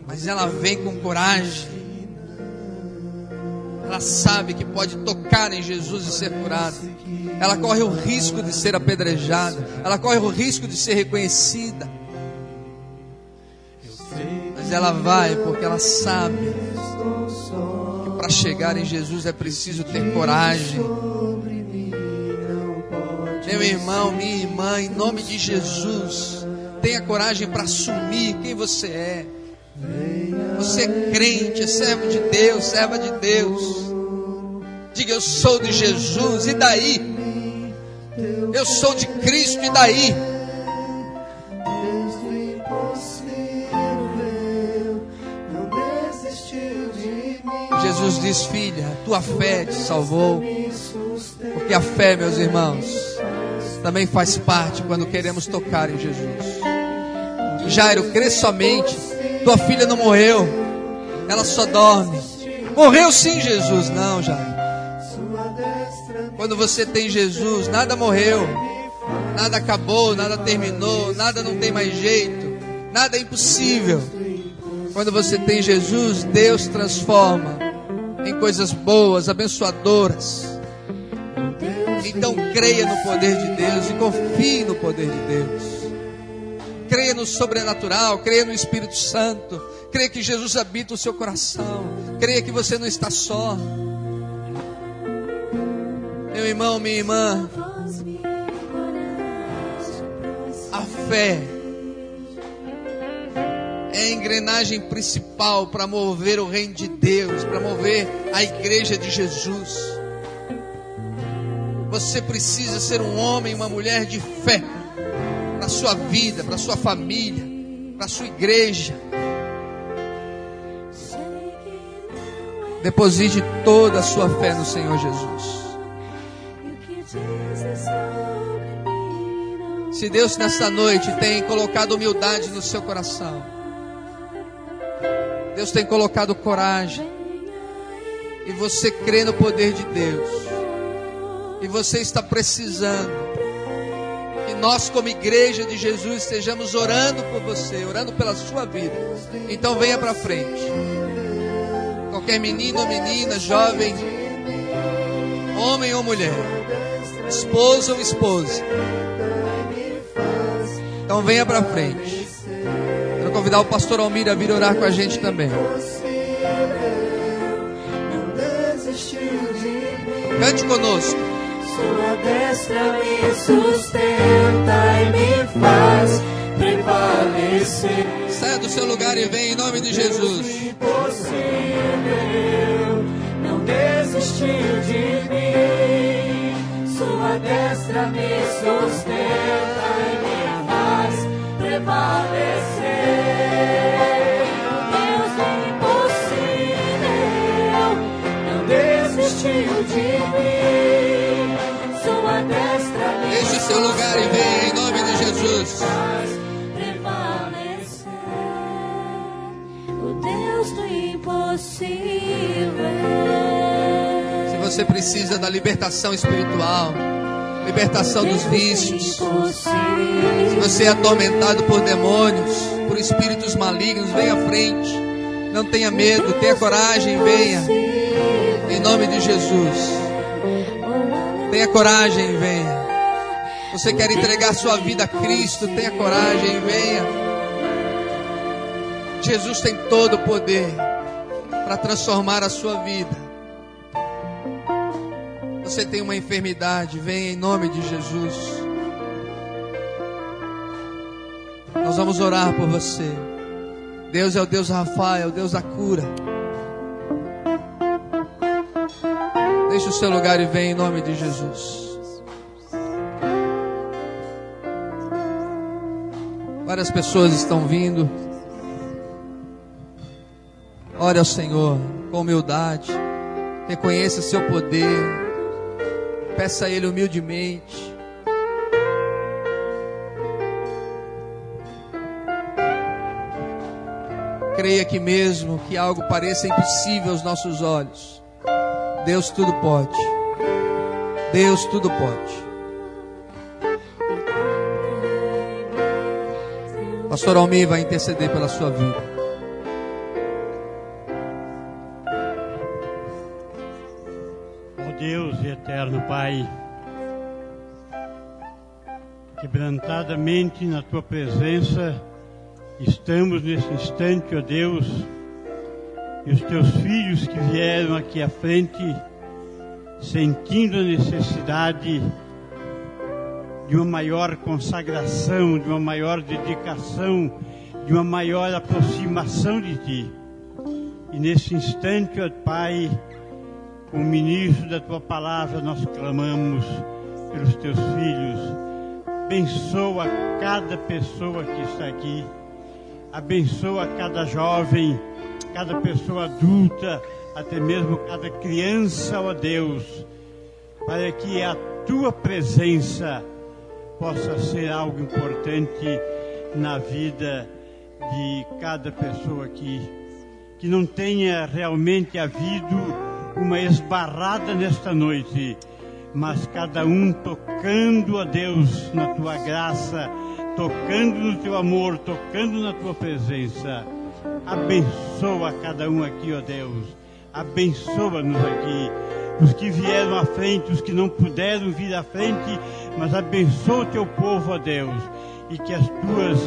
mas ela vem com coragem ela sabe que pode tocar em Jesus e ser curada. Ela corre o risco de ser apedrejada. Ela corre o risco de ser reconhecida. Mas ela vai porque ela sabe que para chegar em Jesus é preciso ter coragem. Meu irmão, minha irmã, em nome de Jesus, tenha coragem para assumir quem você é. Você é crente, é servo de Deus, serva de Deus. Diga, eu sou de Jesus, e daí? Eu sou de Cristo, e daí? Jesus diz, filha, tua fé te salvou. Porque a fé, meus irmãos, também faz parte quando queremos tocar em Jesus. Jairo, crê somente. Tua filha não morreu, ela só dorme. Morreu sim, Jesus. Não, Jairo. Quando você tem Jesus, nada morreu, nada acabou, nada terminou, nada não tem mais jeito, nada é impossível. Quando você tem Jesus, Deus transforma em coisas boas, abençoadoras. Então creia no poder de Deus e confie no poder de Deus. Creia no sobrenatural, creia no Espírito Santo, creia que Jesus habita o seu coração, creia que você não está só. Meu irmão, minha irmã, a fé é a engrenagem principal para mover o reino de Deus, para mover a igreja de Jesus. Você precisa ser um homem, uma mulher de fé para sua vida, para sua família, para sua igreja. Deposite toda a sua fé no Senhor Jesus. Se Deus nessa noite tem colocado humildade no seu coração, Deus tem colocado coragem, e você crê no poder de Deus, e você está precisando que nós, como igreja de Jesus, estejamos orando por você, orando pela sua vida. Então venha para frente. Qualquer menino ou menina, jovem, homem ou mulher, esposo ou esposa então venha para frente. Quero convidar o pastor Almir a vir orar com a gente também. Cante conosco. Sua destra me sustenta e me faz prevalecer. Saia do seu lugar e vem em nome de Jesus. Impossível, não desistiu de mim. Sua destra me sustenta e me faz prevalecer. Seu lugar e venha em nome de Jesus. O Deus do impossível. Se você precisa da libertação espiritual, libertação dos vícios, se você é atormentado por demônios, por espíritos malignos, venha à frente. Não tenha medo, tenha coragem, venha. Em nome de Jesus. Tenha coragem, venha. Você quer entregar sua vida a Cristo, tenha coragem, venha. Jesus tem todo o poder para transformar a sua vida. Você tem uma enfermidade, venha em nome de Jesus. Nós vamos orar por você. Deus é o Deus Rafael, é o Deus da cura. Deixe o seu lugar e venha em nome de Jesus. Várias pessoas estão vindo. Ore ao Senhor com humildade. Reconheça seu poder. Peça a Ele humildemente. Creia que mesmo que algo pareça impossível aos nossos olhos, Deus tudo pode. Deus tudo pode. Pastor Almir vai interceder pela sua vida. Ó Deus e eterno Pai, quebrantadamente na tua presença, estamos nesse instante, ó Deus, e os teus filhos que vieram aqui à frente, sentindo a necessidade de uma maior consagração, de uma maior dedicação, de uma maior aproximação de Ti. E nesse instante, ó Pai, com o ministro da tua palavra, nós clamamos pelos teus filhos. Abençoa cada pessoa que está aqui. Abençoa cada jovem, cada pessoa adulta, até mesmo cada criança, ó Deus, para que a tua presença possa ser algo importante na vida de cada pessoa aqui. Que não tenha realmente havido uma esbarrada nesta noite, mas cada um tocando a Deus na tua graça, tocando no teu amor, tocando na tua presença. Abençoa cada um aqui, ó Deus. Abençoa-nos aqui. Os que vieram à frente, os que não puderam vir à frente, mas abençoa o teu povo, ó Deus. E que as tuas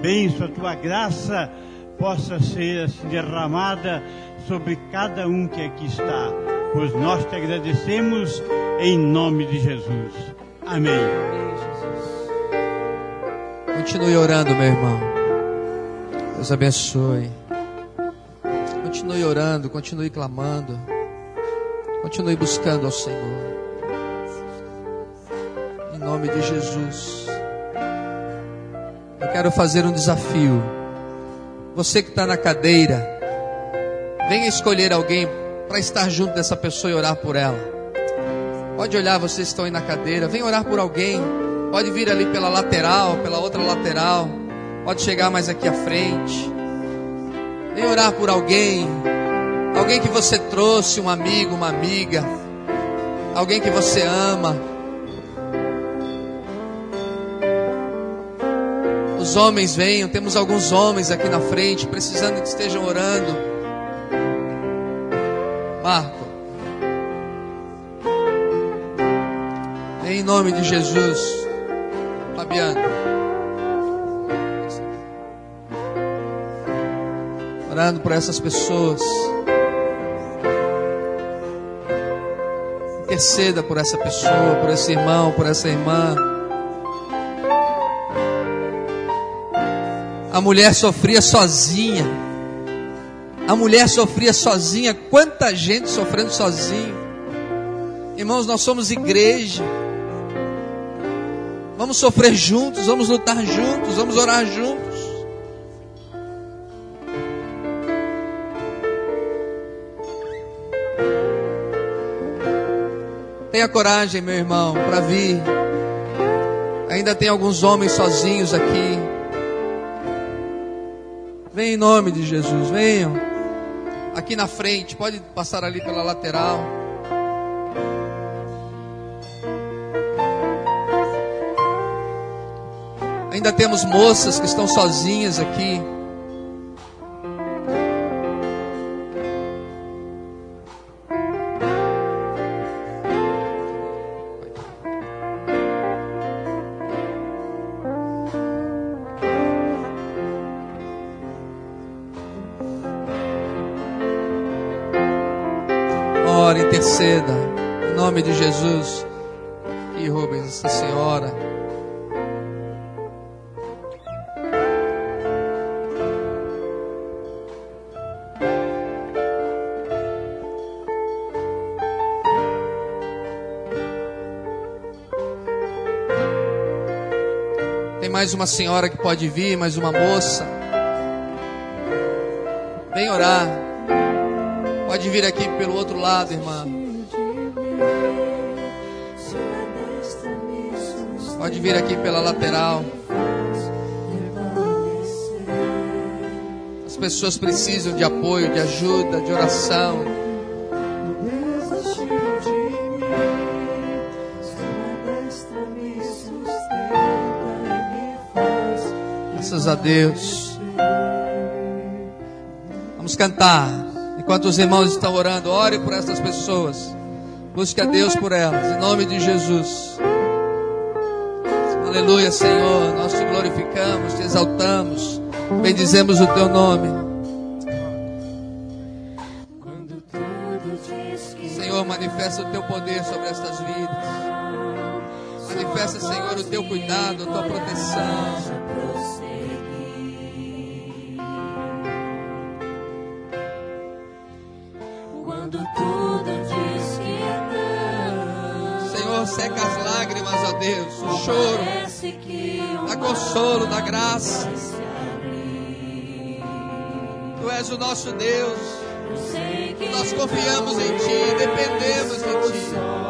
bênçãos, a tua graça possa ser assim, derramada sobre cada um que aqui está. Pois nós te agradecemos em nome de Jesus. Amém. Continue orando, meu irmão. Deus abençoe. Continue orando, continue clamando. Continue buscando ao Senhor. Em nome de Jesus. Eu quero fazer um desafio. Você que está na cadeira, venha escolher alguém para estar junto dessa pessoa e orar por ela. Pode olhar, vocês estão aí na cadeira, venha orar por alguém. Pode vir ali pela lateral, pela outra lateral. Pode chegar mais aqui à frente. Venha orar por alguém. Alguém que você trouxe, um amigo, uma amiga. Alguém que você ama. Os homens venham, temos alguns homens aqui na frente, precisando que estejam orando. Marco. Em nome de Jesus. Fabiano. Orando por essas pessoas. Interceda por essa pessoa, por esse irmão, por essa irmã. A mulher sofria sozinha. A mulher sofria sozinha. Quanta gente sofrendo sozinho. Irmãos, nós somos igreja. Vamos sofrer juntos, vamos lutar juntos, vamos orar juntos. Tenha coragem, meu irmão, para vir. Ainda tem alguns homens sozinhos aqui. Vem em nome de Jesus, venham. Aqui na frente, pode passar ali pela lateral. Ainda temos moças que estão sozinhas aqui. Mais uma senhora que pode vir, mais uma moça. Vem orar. Pode vir aqui pelo outro lado, irmã. Pode vir aqui pela lateral. As pessoas precisam de apoio, de ajuda, de oração. A Deus. Vamos cantar. Enquanto os irmãos estão orando, ore por essas pessoas. Busque a Deus por elas. Em nome de Jesus. Aleluia, Senhor. Nós te glorificamos, te exaltamos. Bendizemos o teu nome. Graça. Tu és o nosso Deus. Nós confiamos em Ti, dependemos de Ti.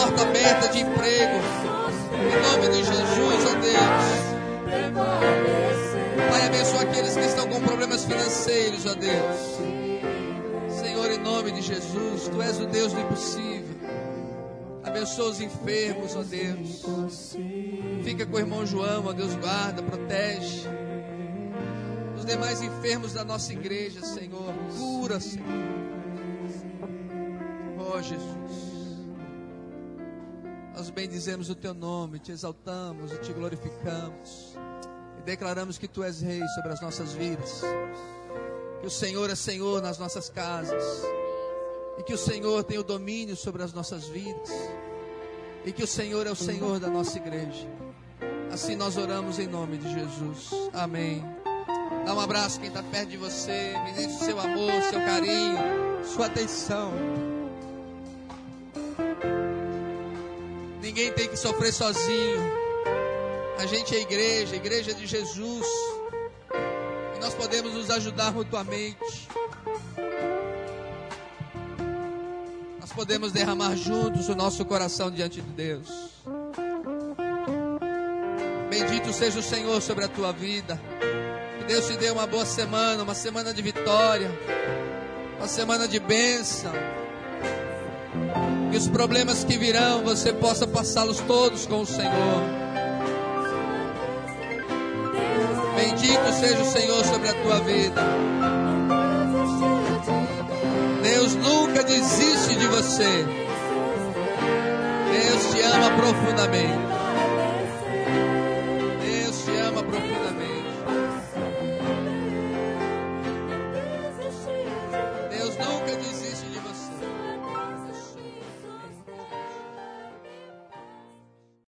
Porta aberta de emprego. Em nome de Jesus, ó Deus. Pai, abençoa aqueles que estão com problemas financeiros, ó Deus. Senhor, em nome de Jesus, Tu és o Deus do impossível. Abençoa os enfermos, ó Deus. Fica com o irmão João, ó Deus, guarda, protege. Os demais enfermos da nossa igreja, Senhor. Cura, Senhor. Ó Jesus. Nós bendizemos o teu nome, te exaltamos e te glorificamos. E declaramos que tu és rei sobre as nossas vidas. Que o Senhor é Senhor nas nossas casas. E que o Senhor tem o domínio sobre as nossas vidas. E que o Senhor é o Senhor da nossa igreja. Assim nós oramos em nome de Jesus. Amém. Dá um abraço quem está perto de você. Ministre seu amor, seu carinho, sua atenção. Ninguém tem que sofrer sozinho. A gente é igreja, igreja de Jesus. E nós podemos nos ajudar mutuamente. Nós podemos derramar juntos o nosso coração diante de Deus. Bendito seja o Senhor sobre a tua vida. Que Deus te dê uma boa semana, uma semana de vitória, uma semana de bênção. Que os problemas que virão você possa passá-los todos com o Senhor. Bendito seja o Senhor sobre a tua vida. Deus nunca desiste de você. Deus te ama profundamente.